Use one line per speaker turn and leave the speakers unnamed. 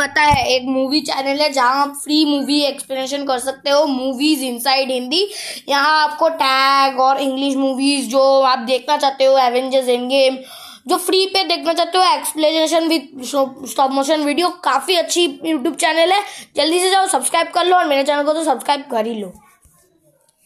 पता है, एक मूवी चैनल है जहाँ आप फ्री मूवी एक्सप्लेनेशन कर सकते हो मूवीज़ इनसाइड हिंदी। यहाँ आपको टैग और इंग्लिश मूवीज़ जो आप देखना चाहते हो एवेंजर्स इन गेम जो फ्री पे देखना चाहते हो explanation with stop motion video काफ़ी अच्छी यूट्यूब चैनल है। जल्दी से जाओ सब्सक्राइब कर लो और मेरे चैनल को तो सब्सक्राइब कर ही लो।